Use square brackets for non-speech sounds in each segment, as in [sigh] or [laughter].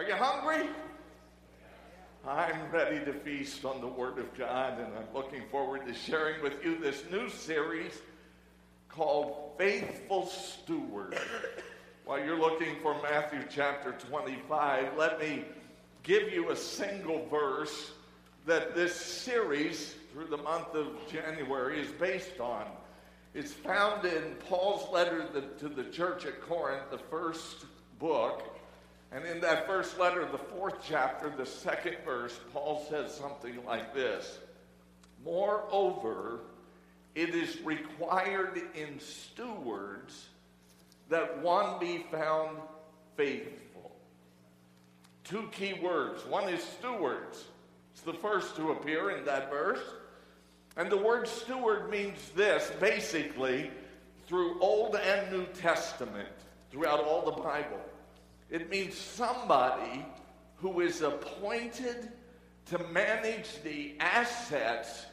Are you hungry? I'm ready to feast on the Word of God, and I'm looking forward to sharing with you this new series called Faithful Steward. While you're looking for Matthew chapter 25, let me give you a single verse that this series through the month of January is based on. It's found in Paul's letter to the church at Corinth, the first book. And in that first letter, the fourth chapter, the second verse, Paul says something like this Moreover, it is required in stewards that one be found faithful. Two key words. One is stewards. It's the first to appear in that verse. And the word steward means this basically through Old and New Testament, throughout all the Bible. It means somebody who is appointed to manage the assets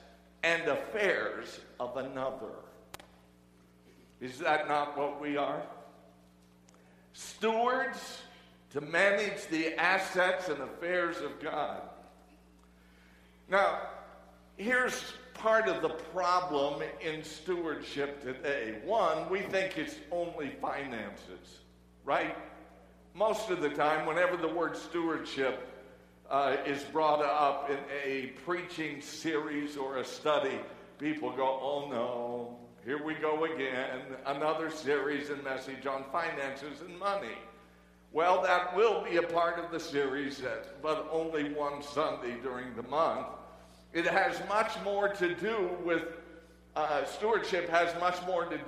and affairs of another. Is that not what we are? Stewards to manage the assets and affairs of God. Now, here's part of the problem in stewardship today. One, we think it's only finances, right? Most of the time, whenever the word stewardship uh, is brought up in a preaching series or a study, people go, oh no, here we go again, another series and message on finances and money. Well, that will be a part of the series, but only one Sunday during the month. It has much more to do with uh, stewardship, has much more to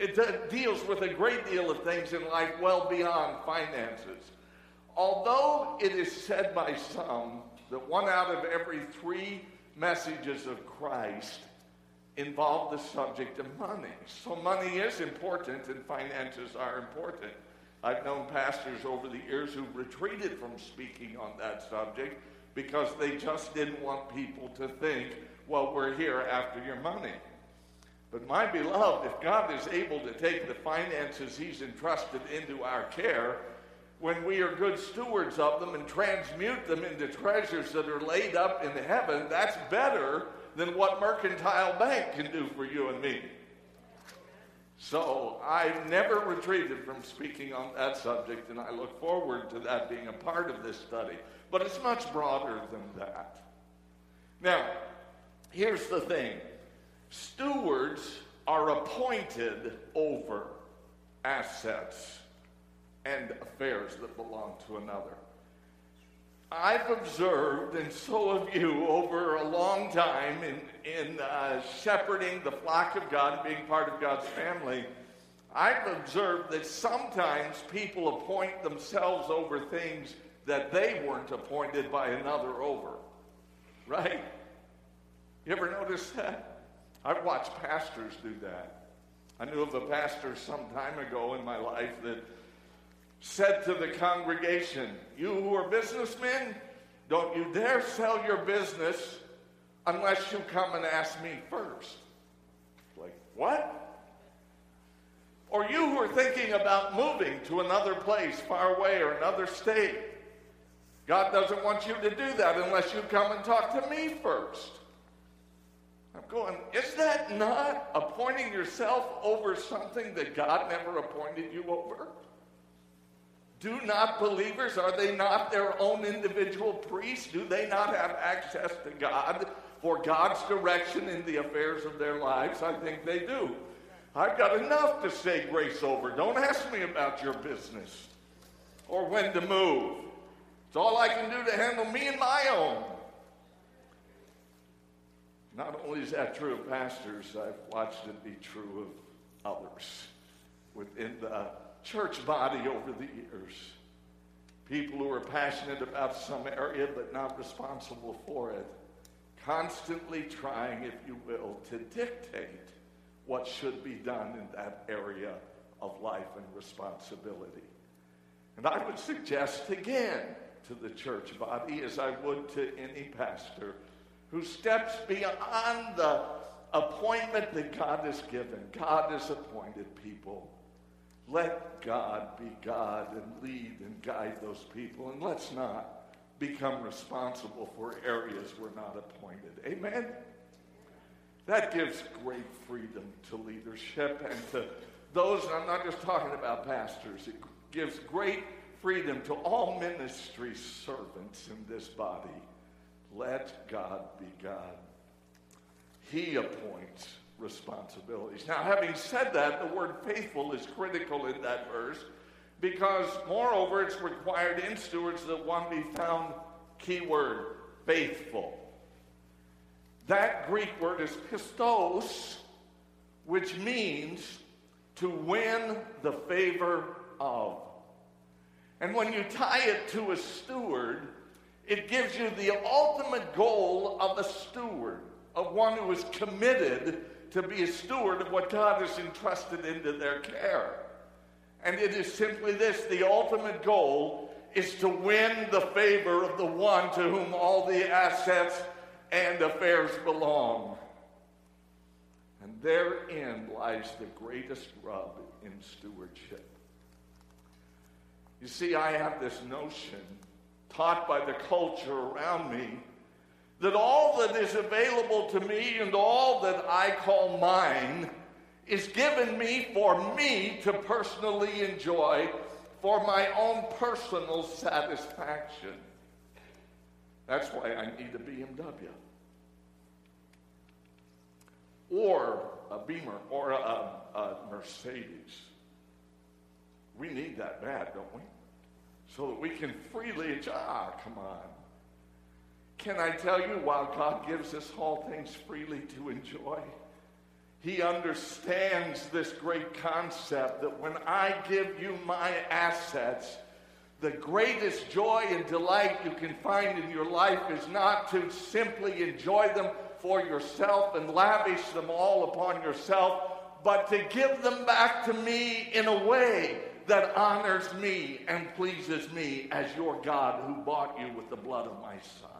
it deals with a great deal of things in life well beyond finances. Although it is said by some that one out of every three messages of Christ involve the subject of money. So money is important and finances are important. I've known pastors over the years who retreated from speaking on that subject because they just didn't want people to think, well, we're here after your money. But my beloved, if God is able to take the finances He's entrusted into our care, when we are good stewards of them and transmute them into treasures that are laid up in heaven, that's better than what Mercantile Bank can do for you and me. So I've never retreated from speaking on that subject, and I look forward to that being a part of this study. But it's much broader than that. Now, here's the thing Stewards are appointed over assets and affairs that belong to another. I've observed, and so have you, over a long time in, in uh, shepherding the flock of God, and being part of God's family, I've observed that sometimes people appoint themselves over things that they weren't appointed by another over. Right? You ever notice that? I've watched pastors do that. I knew of a pastor some time ago in my life that said to the congregation, You who are businessmen, don't you dare sell your business unless you come and ask me first. Like, what? Or you who are thinking about moving to another place far away or another state. God doesn't want you to do that unless you come and talk to me first. Going, is that not appointing yourself over something that God never appointed you over? Do not believers, are they not their own individual priests? Do they not have access to God for God's direction in the affairs of their lives? I think they do. I've got enough to say grace over. Don't ask me about your business or when to move. It's all I can do to handle me and my own. Not only is that true of pastors, I've watched it be true of others within the church body over the years. People who are passionate about some area but not responsible for it, constantly trying, if you will, to dictate what should be done in that area of life and responsibility. And I would suggest again to the church body, as I would to any pastor, who steps beyond the appointment that God has given. God has appointed people. let God be God and lead and guide those people. And let's not become responsible for areas we're not appointed. Amen? That gives great freedom to leadership and to those, and I'm not just talking about pastors, it gives great freedom to all ministry servants in this body. Let God be God. He appoints responsibilities. Now, having said that, the word faithful is critical in that verse because, moreover, it's required in stewards that one be found, keyword, faithful. That Greek word is pistos, which means to win the favor of. And when you tie it to a steward, it gives you the ultimate goal of a steward, of one who is committed to be a steward of what God has entrusted into their care. And it is simply this the ultimate goal is to win the favor of the one to whom all the assets and affairs belong. And therein lies the greatest rub in stewardship. You see, I have this notion taught by the culture around me that all that is available to me and all that I call mine is given me for me to personally enjoy for my own personal satisfaction. That's why I need a BMW or a Beamer or a, a Mercedes. We need that bad, don't we? So that we can freely. Ah, come on. Can I tell you, while God gives us all things freely to enjoy, He understands this great concept that when I give you my assets, the greatest joy and delight you can find in your life is not to simply enjoy them for yourself and lavish them all upon yourself, but to give them back to me in a way that honors me and pleases me as your God who bought you with the blood of my Son.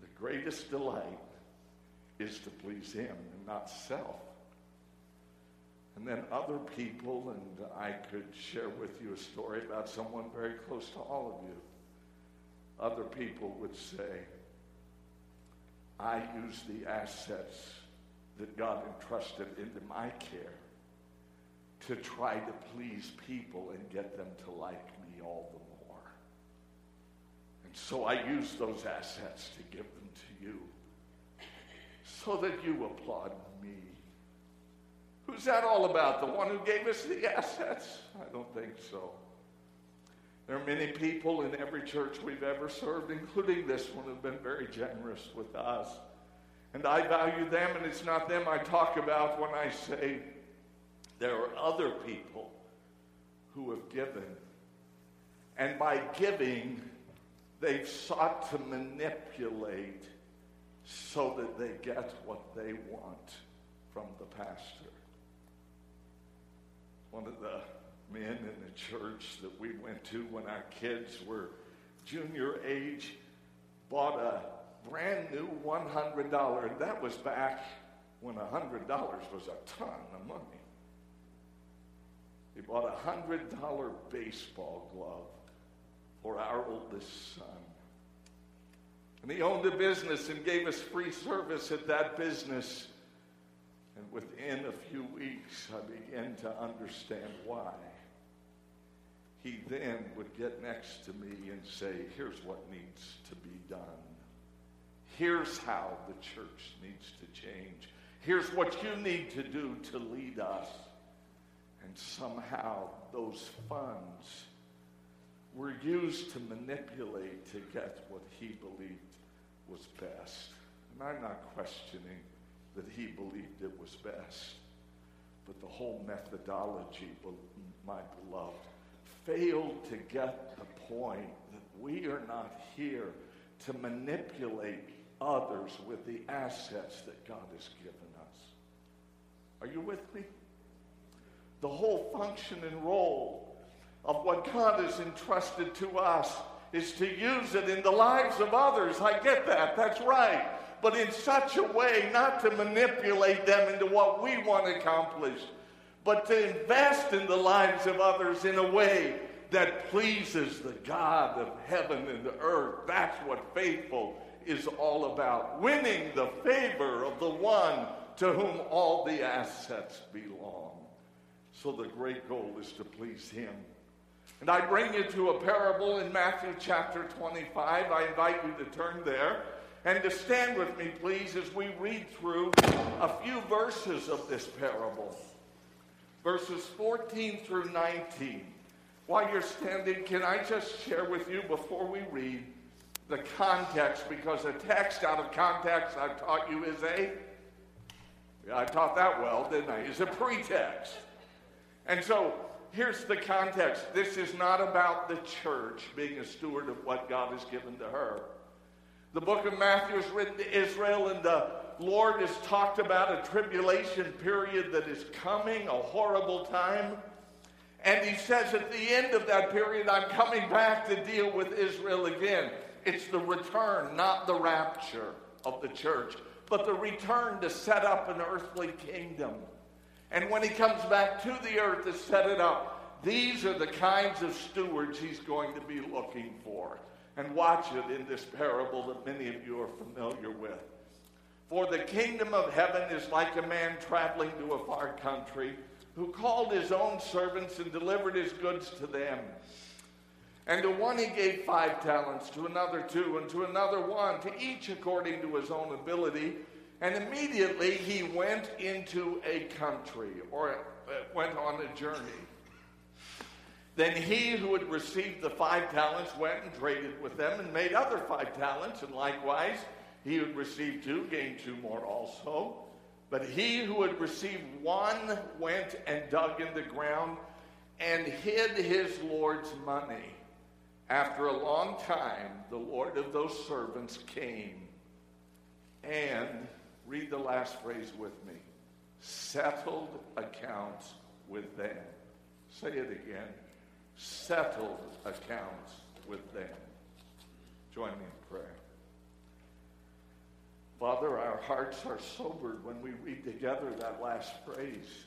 The greatest delight is to please Him and not self. And then other people, and I could share with you a story about someone very close to all of you. Other people would say, I use the assets that God entrusted into my care to try to please people and get them to like me all the more. And so I use those assets to give them to you so that you applaud me. Who's that all about? The one who gave us the assets? I don't think so. There are many people in every church we've ever served, including this one, who've been very generous with us. And I value them, and it's not them I talk about when I say there are other people who have given. And by giving, they've sought to manipulate so that they get what they want from the pastor. One of the men in the church that we went to when our kids were junior age bought a brand new $100, and that was back when $100 was a ton of money. He bought a $100 baseball glove for our oldest son. And he owned a business and gave us free service at that business. And within a few weeks, I began to understand why he then would get next to me and say, Here's what needs to be done. Here's how the church needs to change. Here's what you need to do to lead us. And somehow those funds were used to manipulate to get what he believed was best. And I'm not questioning that he believed it was best. But the whole methodology, my beloved, failed to get the point that we are not here to manipulate others with the assets that God has given us. Are you with me? The whole function and role of what God has entrusted to us is to use it in the lives of others. I get that. That's right. But in such a way not to manipulate them into what we want to accomplish, but to invest in the lives of others in a way that pleases the God of heaven and the earth. That's what faithful is all about. Winning the favor of the one to whom all the assets belong. So the great goal is to please him. And I bring you to a parable in Matthew chapter 25. I invite you to turn there and to stand with me, please, as we read through a few verses of this parable. Verses 14 through 19. While you're standing, can I just share with you before we read the context? Because a text out of context, I've taught you, is a. I taught that well, didn't I? Is a pretext. And so here's the context this is not about the church being a steward of what God has given to her. The book of Matthew is written to Israel, and the Lord has talked about a tribulation period that is coming, a horrible time. And he says at the end of that period, I'm coming back to deal with Israel again. It's the return, not the rapture of the church, but the return to set up an earthly kingdom. And when he comes back to the earth to set it up, these are the kinds of stewards he's going to be looking for. And watch it in this parable that many of you are familiar with. For the kingdom of heaven is like a man traveling to a far country who called his own servants and delivered his goods to them. And to one he gave five talents, to another two, and to another one, to each according to his own ability. And immediately he went into a country, or uh, went on a journey. Then he who had received the five talents went and traded with them and made other five talents, and likewise he who had received two gained two more also. But he who had received one went and dug in the ground and hid his Lord's money. After a long time, the Lord of those servants came and, read the last phrase with me, settled accounts with them. Say it again settled accounts with them. Join me in prayer. Father, our hearts are sobered when we read together that last phrase.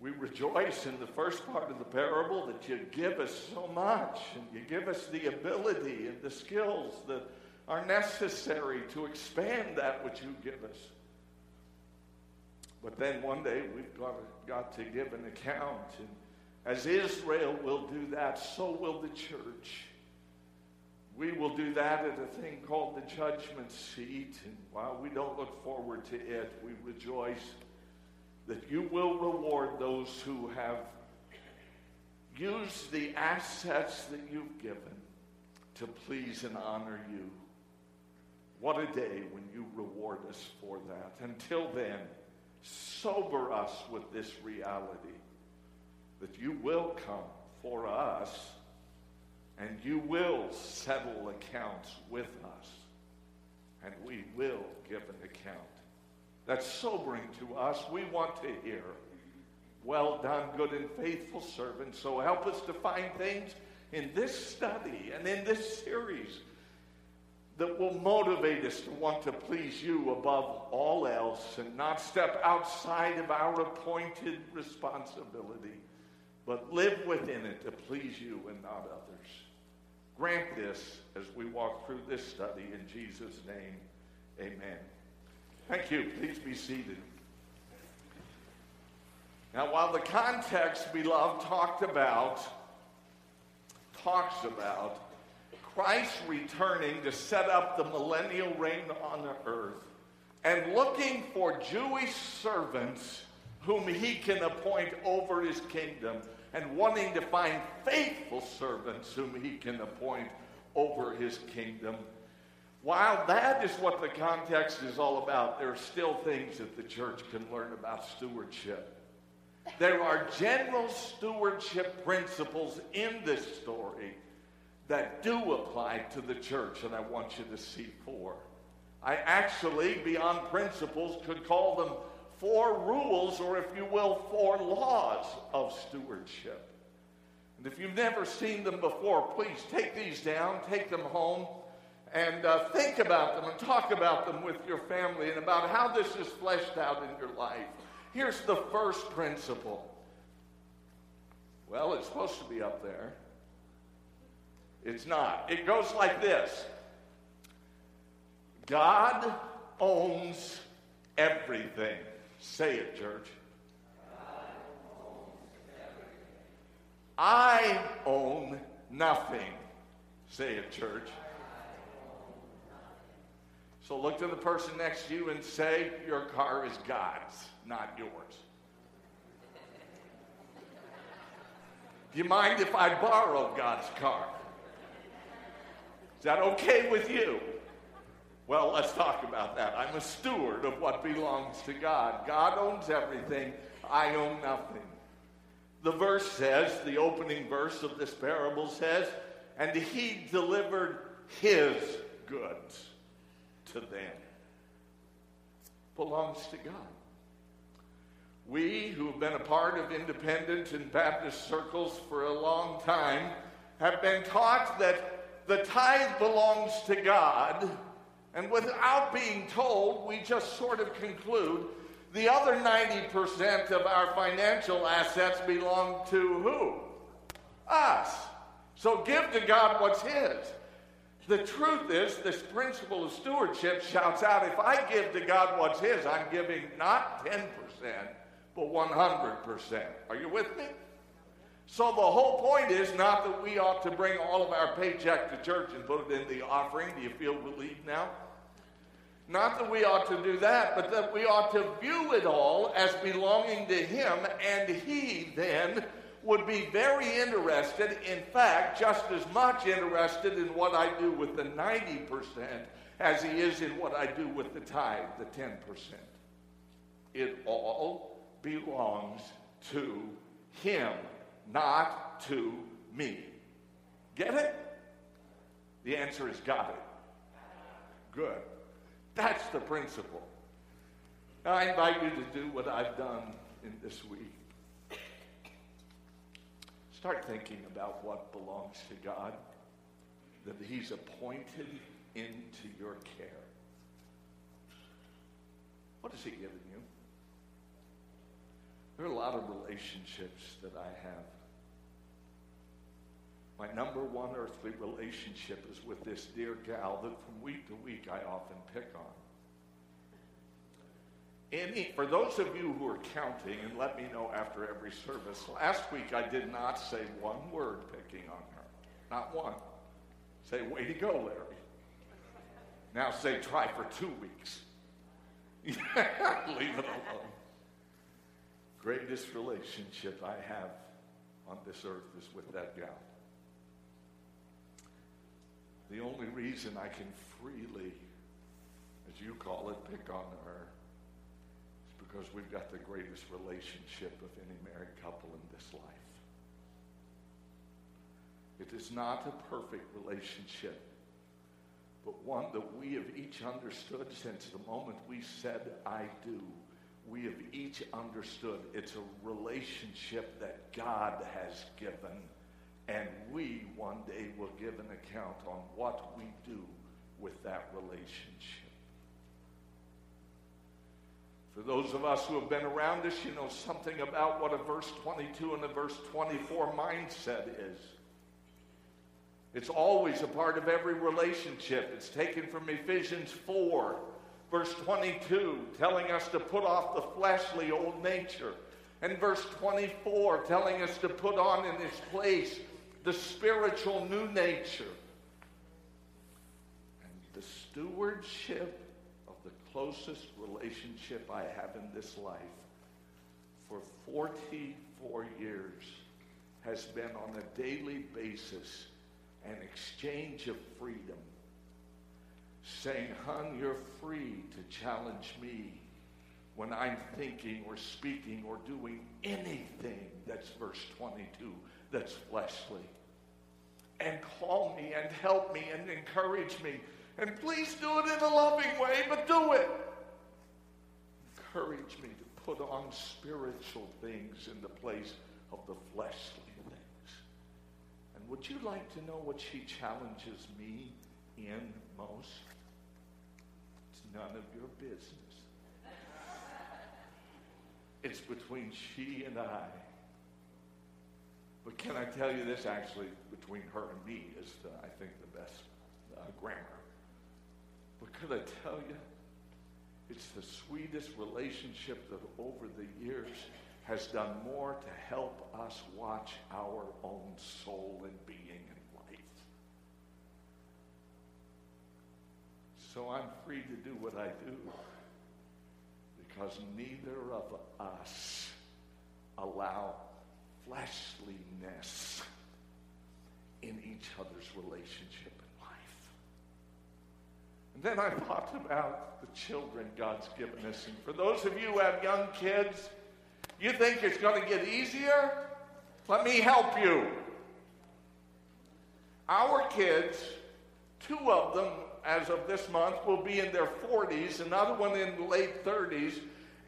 We rejoice in the first part of the parable that you give us so much and you give us the ability and the skills that are necessary to expand that which you give us. But then one day we've got, got to give an account. And as Israel will do that, so will the church. We will do that at a thing called the judgment seat. And while we don't look forward to it, we rejoice that you will reward those who have used the assets that you've given to please and honor you. What a day when you reward us for that. Until then, sober us with this reality that you will come for us and you will settle accounts with us, and we will give an account. That's sobering to us. We want to hear, well done, good and faithful servant. So help us to find things in this study and in this series that will motivate us to want to please you above all else and not step outside of our appointed responsibility, but live within it to please you and not others. Grant this as we walk through this study in Jesus' name. Amen. Thank you. Please be seated. Now, while the context, beloved, talked about, talks about Christ returning to set up the millennial reign on the earth and looking for Jewish servants whom he can appoint over his kingdom and wanting to find faithful servants whom he can appoint over his kingdom. While that is what the context is all about, there are still things that the church can learn about stewardship. There are general stewardship principles in this story that do apply to the church, and I want you to see four. I actually, beyond principles, could call them four rules, or if you will, four laws of stewardship. And if you've never seen them before, please take these down, take them home, and uh, think about them and talk about them with your family and about how this is fleshed out in your life. Here's the first principle. Well, it's supposed to be up there. It's not. It goes like this God owns everything. Say it, church. I own nothing. Say it, church. So look to the person next to you and say, Your car is God's, not yours. Do you mind if I borrow God's car? Is that okay with you? Well, let's talk about that. I'm a steward of what belongs to God. God owns everything, I own nothing. The verse says, the opening verse of this parable says, and he delivered his goods to them. Belongs to God. We who have been a part of independent and Baptist circles for a long time have been taught that the tithe belongs to God, and without being told, we just sort of conclude the other 90% of our financial assets belong to who? Us. So give to God what's His. The truth is, this principle of stewardship shouts out if I give to God what's His, I'm giving not 10%, but 100%. Are you with me? So the whole point is not that we ought to bring all of our paycheck to church and put it in the offering. Do you feel relieved now? Not that we ought to do that, but that we ought to view it all as belonging to Him, and He then would be very interested, in fact, just as much interested in what I do with the 90% as He is in what I do with the tithe, the 10%. It all belongs to Him, not to me. Get it? The answer is got it. Good. That's the principle. Now, I invite you to do what I've done in this week. Start thinking about what belongs to God, that He's appointed into your care. What has He given you? There are a lot of relationships that I have. My number one earthly relationship is with this dear gal that from week to week I often pick on. Any, for those of you who are counting, and let me know after every service, last week I did not say one word picking on her. Not one. Say, way to go, Larry. Now say, try for two weeks. [laughs] Leave it alone. Greatest relationship I have on this earth is with that gal. The only reason I can freely, as you call it, pick on her is because we've got the greatest relationship of any married couple in this life. It is not a perfect relationship, but one that we have each understood since the moment we said, I do. We have each understood it's a relationship that God has given and we one day will give an account on what we do with that relationship. For those of us who have been around us, you know something about what a verse 22 and a verse 24 mindset is. It's always a part of every relationship. It's taken from Ephesians 4, verse 22, telling us to put off the fleshly old nature. And verse 24, telling us to put on in its place the spiritual new nature. And the stewardship of the closest relationship I have in this life for 44 years has been on a daily basis an exchange of freedom. Saying, Hun, you're free to challenge me when I'm thinking or speaking or doing anything that's verse 22 that's fleshly. And call me and help me and encourage me. And please do it in a loving way, but do it. Encourage me to put on spiritual things in the place of the fleshly things. And would you like to know what she challenges me in most? It's none of your business. It's between she and I. But can I tell you this actually, between her and me is, the, I think, the best uh, grammar. But could I tell you, it's the sweetest relationship that over the years has done more to help us watch our own soul and being in life. So I'm free to do what I do because neither of us allow fleshliness in each other's relationship in life. And then I thought about the children God's given us. And for those of you who have young kids, you think it's going to get easier? Let me help you. Our kids, two of them as of this month, will be in their 40s, another one in the late 30s.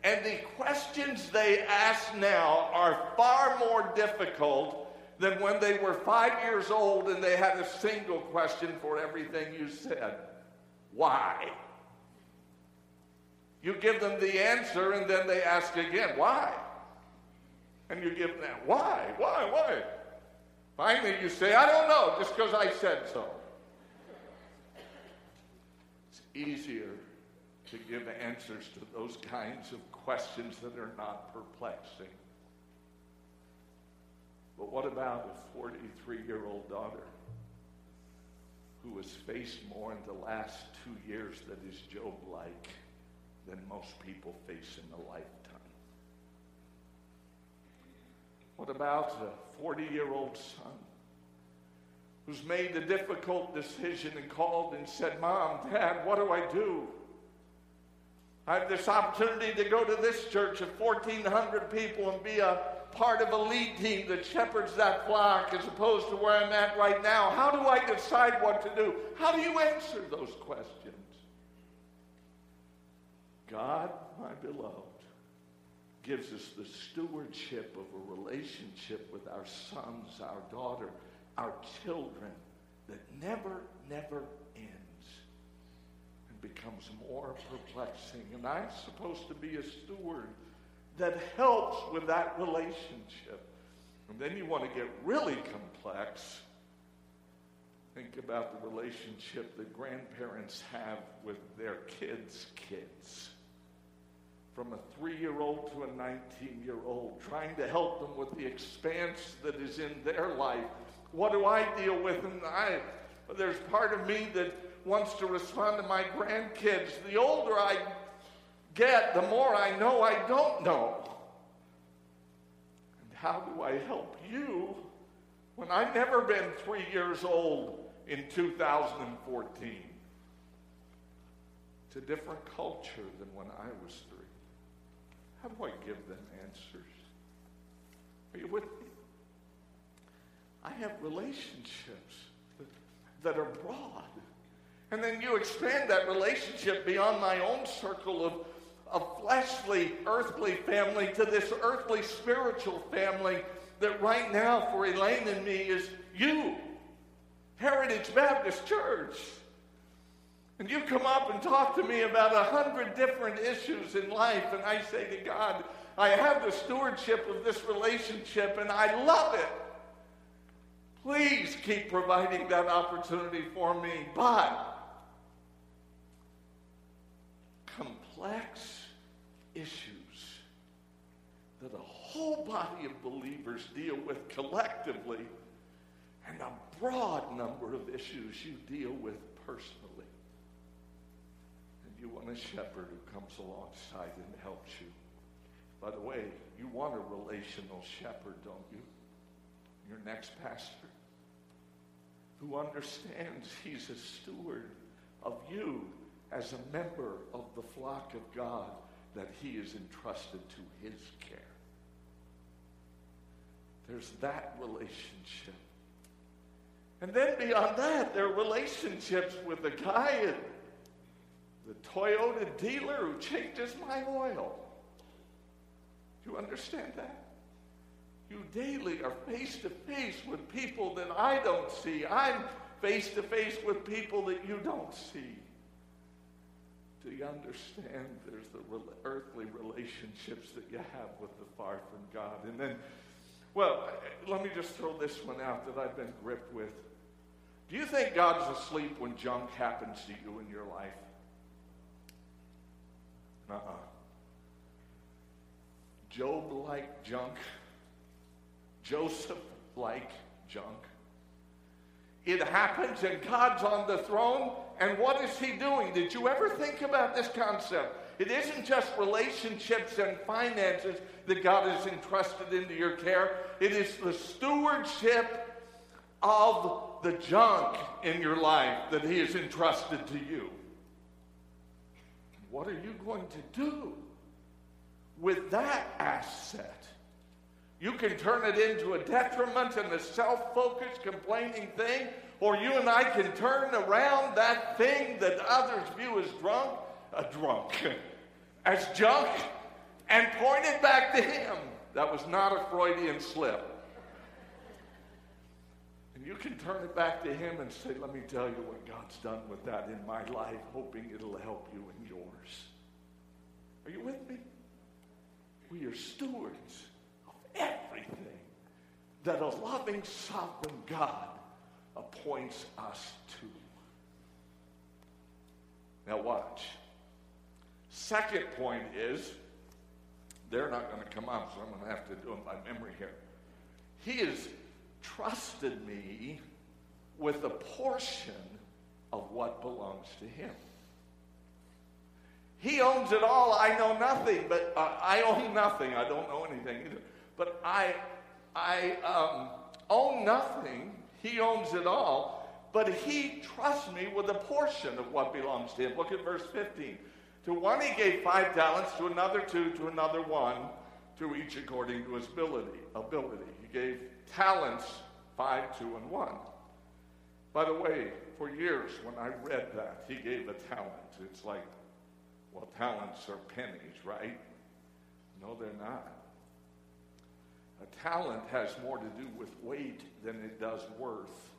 And the questions they ask now are far more difficult than when they were five years old and they had a single question for everything you said. Why? You give them the answer and then they ask again, why? And you give them, why? Why? Why? Finally, you say, I don't know, just because I said so. Easier to give answers to those kinds of questions that are not perplexing. But what about a 43 year old daughter who has faced more in the last two years that is Job like than most people face in a lifetime? What about a 40 year old son who's made the difficult decision and called and said, Mom, Dad, what do I do? I have this opportunity to go to this church of 1,400 people and be a part of a lead team that shepherds that flock as opposed to where I'm at right now. How do I decide what to do? How do you answer those questions? God, my beloved, gives us the stewardship of a relationship with our sons, our daughter, our children that never, never ends and becomes more perplexing. And I'm supposed to be a steward that helps with that relationship. And then you want to get really complex. Think about the relationship that grandparents have with their kids' kids from a three year old to a 19 year old, trying to help them with the expanse that is in their life. What do I deal with? And I, there's part of me that wants to respond to my grandkids. The older I get, the more I know I don't know. And how do I help you when I've never been three years old in 2014? It's a different culture than when I was three. How do I give them answers? Are you with me? I have relationships that, are broad. And then you expand that relationship beyond my own circle of, of fleshly, earthly family to this earthly, spiritual family that right now for Elaine and me is you, Heritage Baptist Church. And you come up and talk to me about a hundred different issues in life, and I say to God, I have the stewardship of this relationship and I love it. Please keep providing that opportunity for me. But complex issues that a whole body of believers deal with collectively, and a broad number of issues you deal with personally And you want a shepherd who comes alongside and helps you. By the way, you want a relational shepherd, don't you? Your next pastor who understands he's a steward of you as a member of the flock of God that he is entrusted to his care. There's that relationship. And then beyond that, there are relationships with the guy at the Toyota dealer who changes my oil. Do you understand that? You daily are face to face with people that I don't see. I'm face to face with people that you don't see. do you understand there's the earthly relationships that you have with the far from God? And then, well, let me just throw this one out that I've been gripped with. Do you think God's asleep when junk happens to you in your life? Uh uh Job like junk. Joseph like junk. It happens and God's on the throne, and what is He doing? Did you ever think about this concept? It isn't just relationships and finances that God has entrusted into your care, it is the stewardship of the junk in your life that He has entrusted to you. What are you going to do with that asset? You can turn it into a detriment and a self focused, complaining thing, or you and I can turn around that thing that others view as drunk, a drunk, [laughs] as junk, and point it back to Him. That was not a Freudian slip. And you can turn it back to Him and say, Let me tell you what God's done with that in my life, hoping it'll help you in yours. Are you with me? We are stewards everything that a loving sovereign God appoints us to. Now, watch. Second point is, they're not going to come up, so I'm going to have to do them by memory here. He has trusted me with a portion of what belongs to him. He owns it all. I know nothing, but uh, I own nothing. I don't know anything either but I, I um, own nothing. He owns it all. But he trusts me with a portion of what belongs to him. Look at verse 15. To one he gave five talents, to another two, to another one, to each according to his ability. ability. He gave talents, five, two, and one. By the way, for years when I read that, he gave a talent. It's like, well, talents are pennies, right? No, they're not. A talent has more to do with weight than it does worth.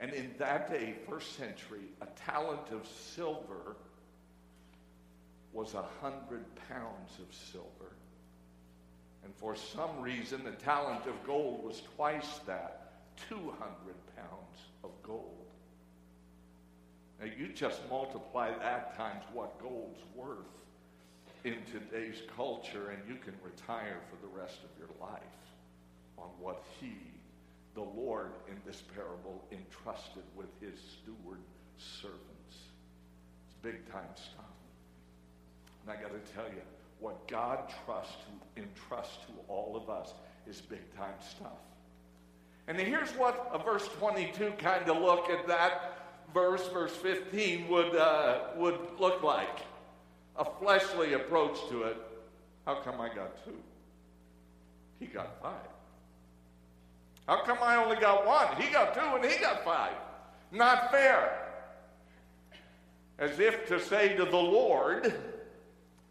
And in that day, first century, a talent of silver was a hundred pounds of silver. And for some reason, the talent of gold was twice that 200 pounds of gold. Now, you just multiply that times what gold's worth in today's culture, and you can retire for the rest of your life on what He, the Lord, in this parable, entrusted with His steward servants. It's big time stuff. And I got to tell you, what God trusts to entrust to all of us is big time stuff. And here's what a verse 22 kind of look at that verse, verse 15, would, uh, would look like a fleshly approach to it, how come I got two? He got five. How come I only got one? He got two and he got five. Not fair. As if to say to the Lord,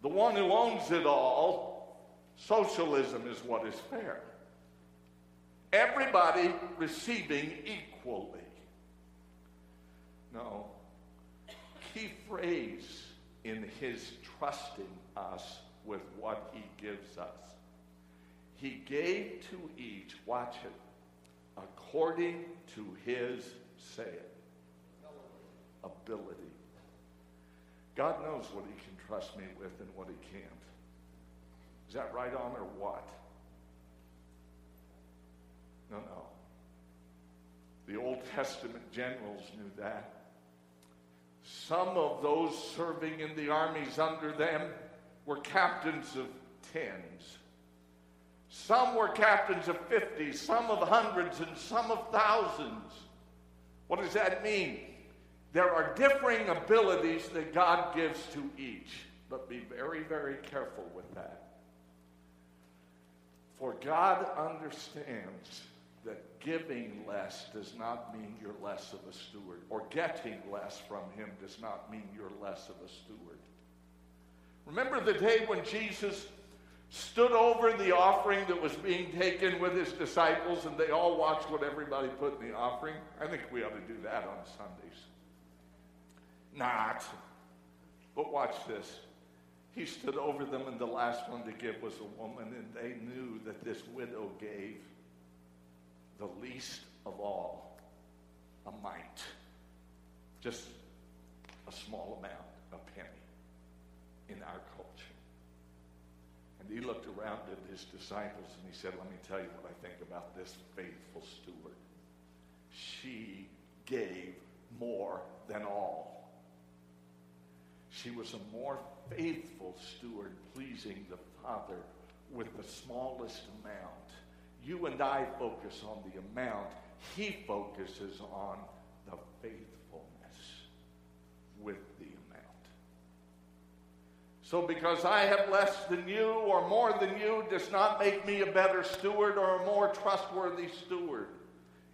the one who owns it all, socialism is what is fair. Everybody receiving equally. No. Key phrase in his trusting us with what he gives us. He gave to each, watch it, according to his, say it, ability. God knows what he can trust me with and what he can't. Is that right on or what? No, no. The Old Testament generals knew that. Some of those serving in the armies under them were captains of tens. Some were captains of fifties, some of hundreds, and some of thousands. What does that mean? There are differing abilities that God gives to each, but be very, very careful with that. For God understands that giving less does not mean you're less of a steward, or getting less from Him does not mean you're less of a steward. Remember the day when Jesus stood over the offering that was being taken with his disciples and they all watched what everybody put in the offering? I think we ought to do that on Sundays. Not. But watch this. He stood over them, and the last one to give was a woman, and they knew that this widow gave the least of all a mite, just a small amount, a penny, in our culture. And he looked around at his disciples and he said, Let me tell you what I think about this faithful steward. She gave more than all. She was a more faithful steward, pleasing the Father with the smallest amount. You and I focus on the amount. He focuses on the faithfulness with the amount. So, because I have less than you or more than you, does not make me a better steward or a more trustworthy steward.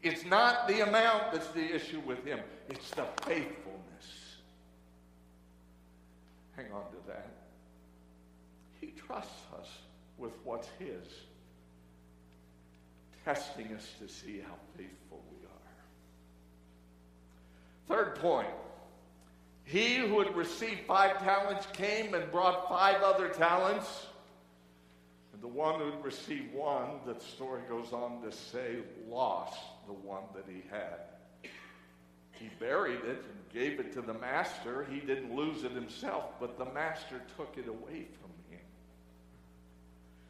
It's not the amount that's the issue with him, it's the faithfulness. Hang on to that. He trusts us with what's his, testing us to see how faithful we are. Third point. He who had received five talents came and brought five other talents. And the one who had received one, the story goes on to say, lost the one that he had. He buried it and gave it to the master. He didn't lose it himself, but the master took it away from him.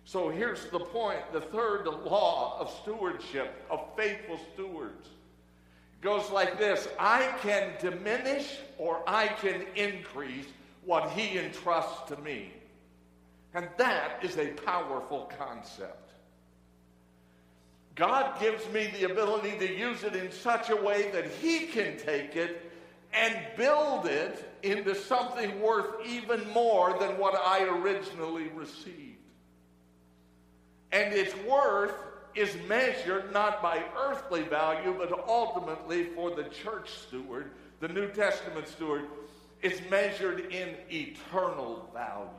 So here's the point the third law of stewardship, of faithful stewards, goes like this I can diminish or I can increase what he entrusts to me. And that is a powerful concept. God gives me the ability to use it in such a way that He can take it and build it into something worth even more than what I originally received. And its worth is measured not by earthly value, but ultimately for the church steward, the New Testament steward, it's measured in eternal value.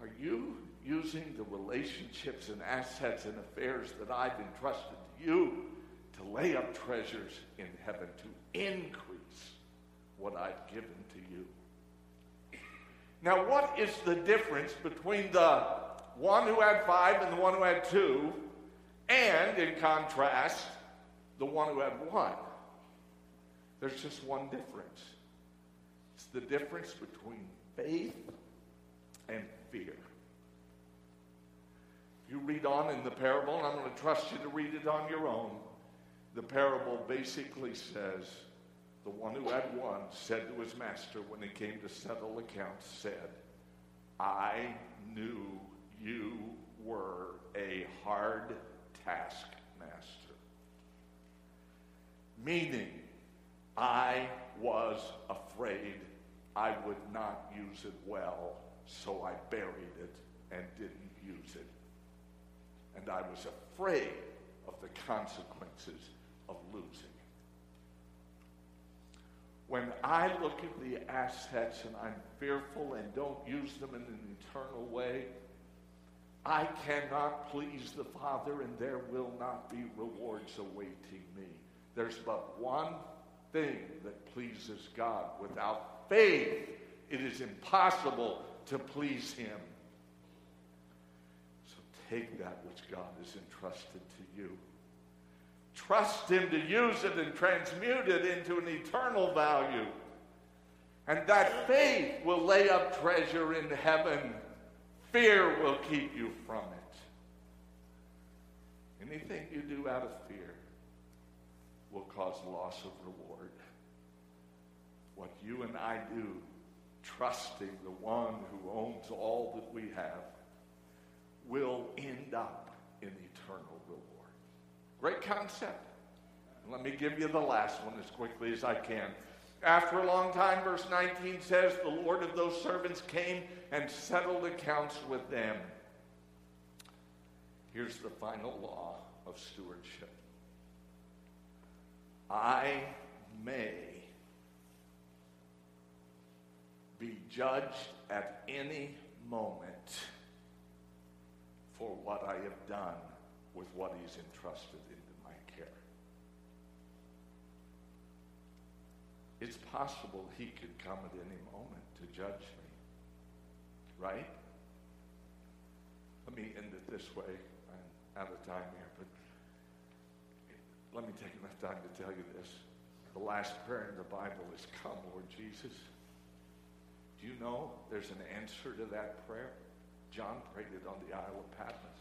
Are you using the relationships and assets and affairs that I've entrusted to you to lay up treasures in heaven, to increase what I've given to you. Now, what is the difference between the one who had five and the one who had two, and in contrast, the one who had one? There's just one difference. It's the difference between faith and fear. You read on in the parable, and I'm going to trust you to read it on your own. The parable basically says the one who had one said to his master when he came to settle accounts, said, I knew you were a hard taskmaster. Meaning, I was afraid I would not use it well, so I buried it and didn't use it and I was afraid of the consequences of losing. it. When I look at the assets and I'm fearful and don't use them in an eternal way, I cannot please the Father and there will not be rewards awaiting me. There's but one thing that pleases God. Without faith, it is impossible to please Him. So take that which God has entrusted to you. Trust Him to use it and transmute it into an eternal value. And that faith will lay up treasure in heaven. Fear will keep you from it. Anything you do out of fear will cause loss of reward. What you and I do, trusting the one who owns all that we have, will end up in eternal reward. Great concept. let me give you the last one as quickly as I can. After a long time, verse 19 says, the Lord of those servants came and settled accounts with them. Here's the final law of stewardship I may be judged at any moment for what I have done with what he's entrusted into my care. It's possible he could come at any moment to judge me. Right? Let me end it this way. I'm out of time here, but let me take enough time to tell you this. The last prayer in the Bible is, Come, Lord Jesus. Do you know there's an answer to that prayer? John prayed it on the Isle of Patmos.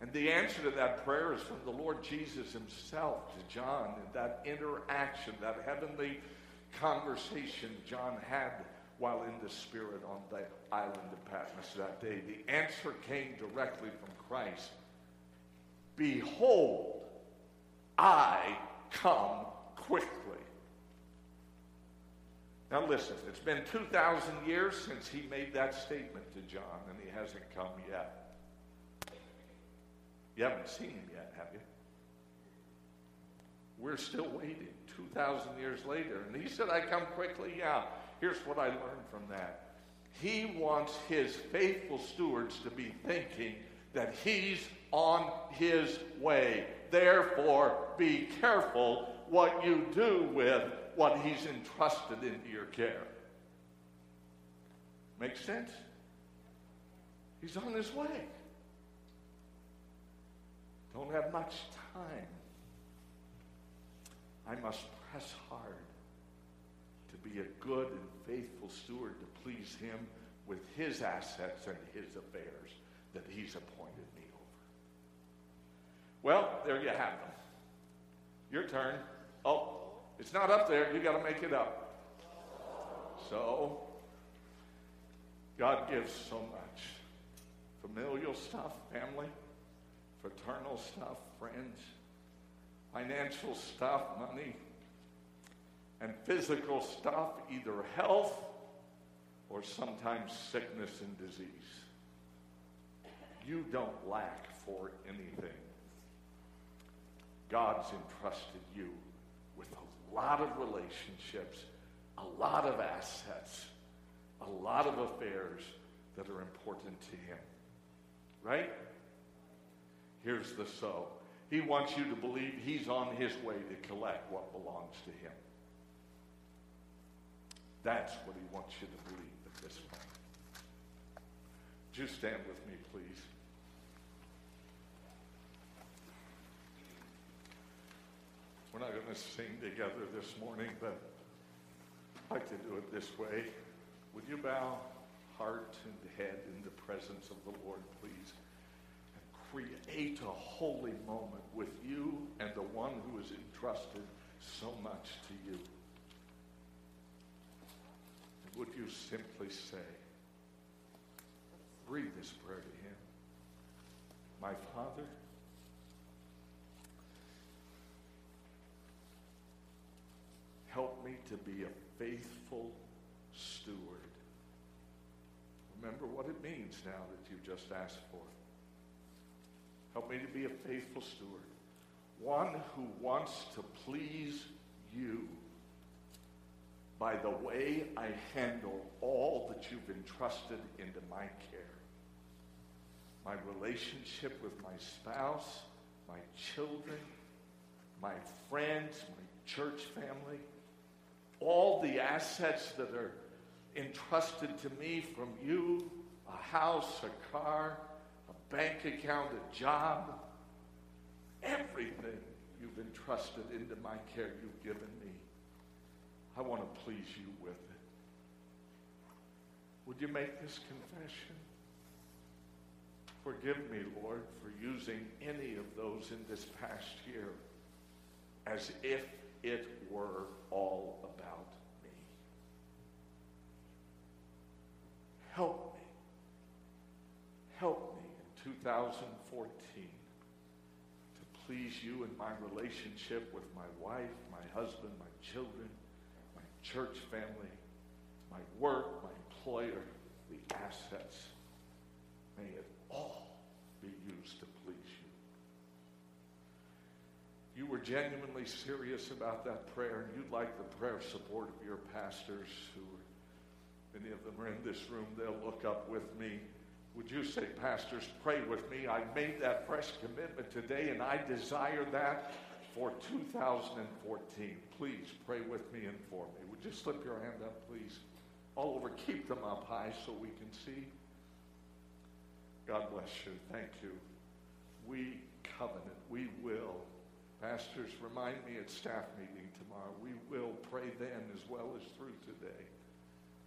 And the answer to that prayer is from the Lord Jesus himself to John that interaction, that heavenly conversation John had while in the Spirit on the island of Patmos that day. The answer came directly from Christ Behold, I come quickly. Now, listen, it's been 2,000 years since he made that statement to John, and he hasn't come yet. You haven't seen him yet, have you? We're still waiting 2,000 years later. And he said, I come quickly. Yeah. Here's what I learned from that. He wants his faithful stewards to be thinking that he's on his way. Therefore, be careful what you do with what he's entrusted into your care. Make sense? He's on his way. Don't have much time. I must press hard to be a good and faithful steward to please him with his assets and his affairs that he's appointed me over. Well, there you have them. Your turn. Oh, it's not up there. You got to make it up. So, God gives so much familial stuff, family fraternal stuff, friends, financial stuff, money, and physical stuff, either health or sometimes sickness and disease. You don't lack for anything. God's entrusted you with a lot of relationships, a lot of assets, a lot of affairs that are important to Him. Right? Here's the so. He wants you to believe he's on his way to collect what belongs to him. That's what he wants you to believe at this point. Would you stand with me, please? We're not going to sing together this morning, but I'd like to do it this way. Would you bow heart and head in the presence of the Lord, please? Create a holy moment with you and the one who has entrusted so much to you. And would you simply say, read this prayer to him. My Father, help me to be a faithful steward. Remember what it means now that you just asked for. Help me to be a faithful steward, one who wants to please you. By the way I handle all that you've entrusted into my care. My relationship with my spouse, my children, my friends, my church family, all the assets that are entrusted to me from you a house, a car, bank account, a job, everything you've entrusted into my care you've given me. I want to please you with it. Would you make this confession? Forgive me, Lord, for using any of those in this past year as if it were all about me. Help me. Help 2014 to please you in my relationship with my wife, my husband, my children, my church family, my work, my employer, the assets. May it all be used to please you. You were genuinely serious about that prayer, and you'd like the prayer support of your pastors who are, many of them are in this room. They'll look up with me would you say, Pastors, pray with me? I made that fresh commitment today, and I desire that for 2014. Please pray with me and for me. Would you slip your hand up, please? All over. Keep them up high so we can see. God bless you. Thank you. We covenant. We will. Pastors, remind me at staff meeting tomorrow. We will pray then as well as through today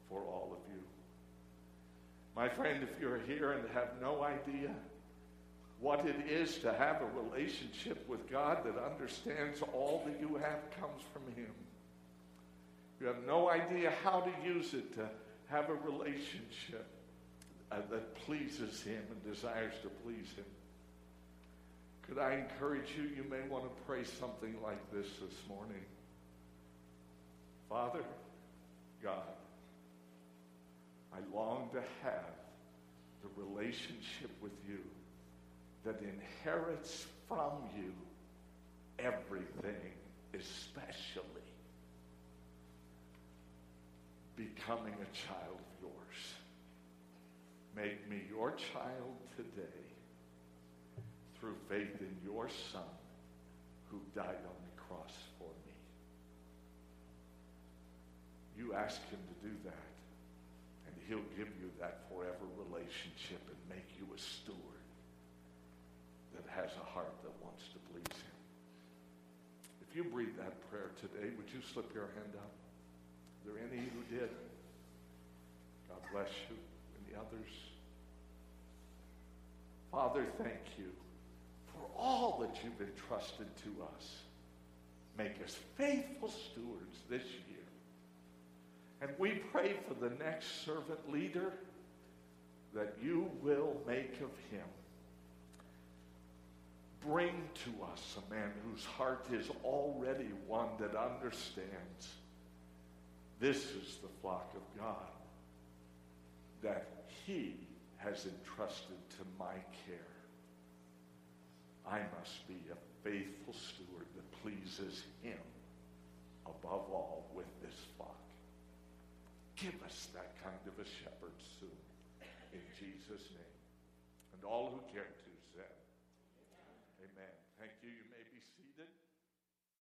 for all of you. My friend, if you're here and have no idea what it is to have a relationship with God that understands all that you have comes from Him, you have no idea how to use it to have a relationship uh, that pleases Him and desires to please Him. Could I encourage you? You may want to pray something like this this morning. Father, God, I long to have the relationship with you that inherits from you everything, especially becoming a child of yours. Make me your child today through faith in your Son who died on the cross for me. You ask him to do that, he'll give you that forever relationship and make you a steward that has a heart that wants to please him. If you breathe that prayer today, would you slip your hand up? Are there any who did? God bless you. Any others? Father, thank you for all that you've entrusted to us. Make us faithful stewards this year. And we pray for the next servant leader that you will make of him. Bring to us a man whose heart is already one that understands this is the flock of God that he has entrusted to my care. I must be a faithful steward that pleases him above all with. Give us that kind of a shepherd soon. In Jesus' name. And all who care